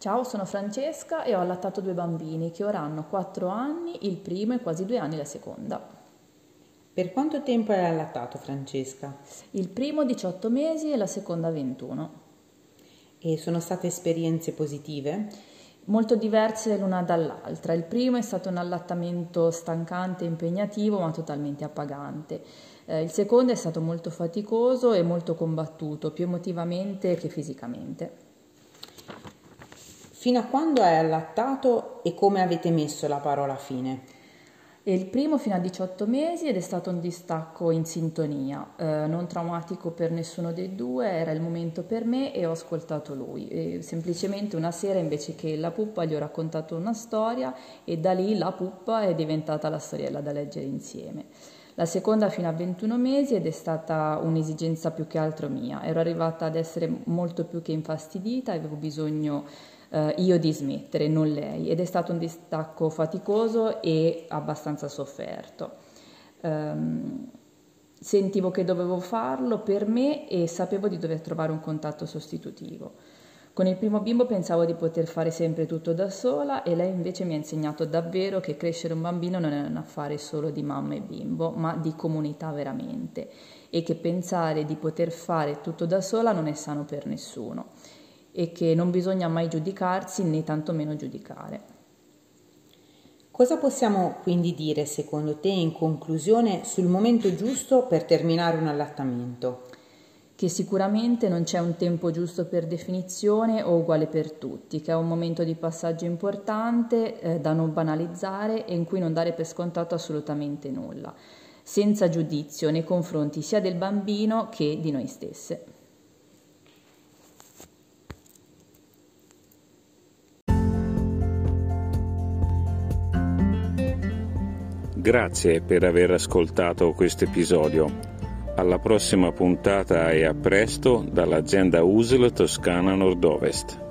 Ciao, sono Francesca e ho allattato due bambini che ora hanno 4 anni, il primo e quasi 2 anni la seconda. Per quanto tempo hai allattato Francesca? Il primo 18 mesi e la seconda 21. E sono state esperienze positive? Molto diverse l'una dall'altra. Il primo è stato un allattamento stancante e impegnativo ma totalmente appagante. Eh, il secondo è stato molto faticoso e molto combattuto, più emotivamente che fisicamente. Fino a quando hai allattato e come avete messo la parola fine? Il primo fino a 18 mesi ed è stato un distacco in sintonia, eh, non traumatico per nessuno dei due, era il momento per me e ho ascoltato lui. E semplicemente una sera invece che la puppa gli ho raccontato una storia e da lì la puppa è diventata la storiella da leggere insieme. La seconda fino a 21 mesi ed è stata un'esigenza più che altro mia. Ero arrivata ad essere molto più che infastidita, avevo bisogno eh, io di smettere, non lei, ed è stato un distacco faticoso e abbastanza sofferto. Um, sentivo che dovevo farlo per me e sapevo di dover trovare un contatto sostitutivo. Con il primo bimbo pensavo di poter fare sempre tutto da sola e lei invece mi ha insegnato davvero che crescere un bambino non è un affare solo di mamma e bimbo, ma di comunità veramente e che pensare di poter fare tutto da sola non è sano per nessuno e che non bisogna mai giudicarsi né tantomeno giudicare. Cosa possiamo quindi dire secondo te in conclusione sul momento giusto per terminare un allattamento? Che sicuramente non c'è un tempo giusto per definizione o uguale per tutti, che è un momento di passaggio importante eh, da non banalizzare e in cui non dare per scontato assolutamente nulla, senza giudizio nei confronti sia del bambino che di noi stesse. Grazie per aver ascoltato questo episodio. Alla prossima puntata e a presto dall'azienda USL Toscana Nord-Ovest.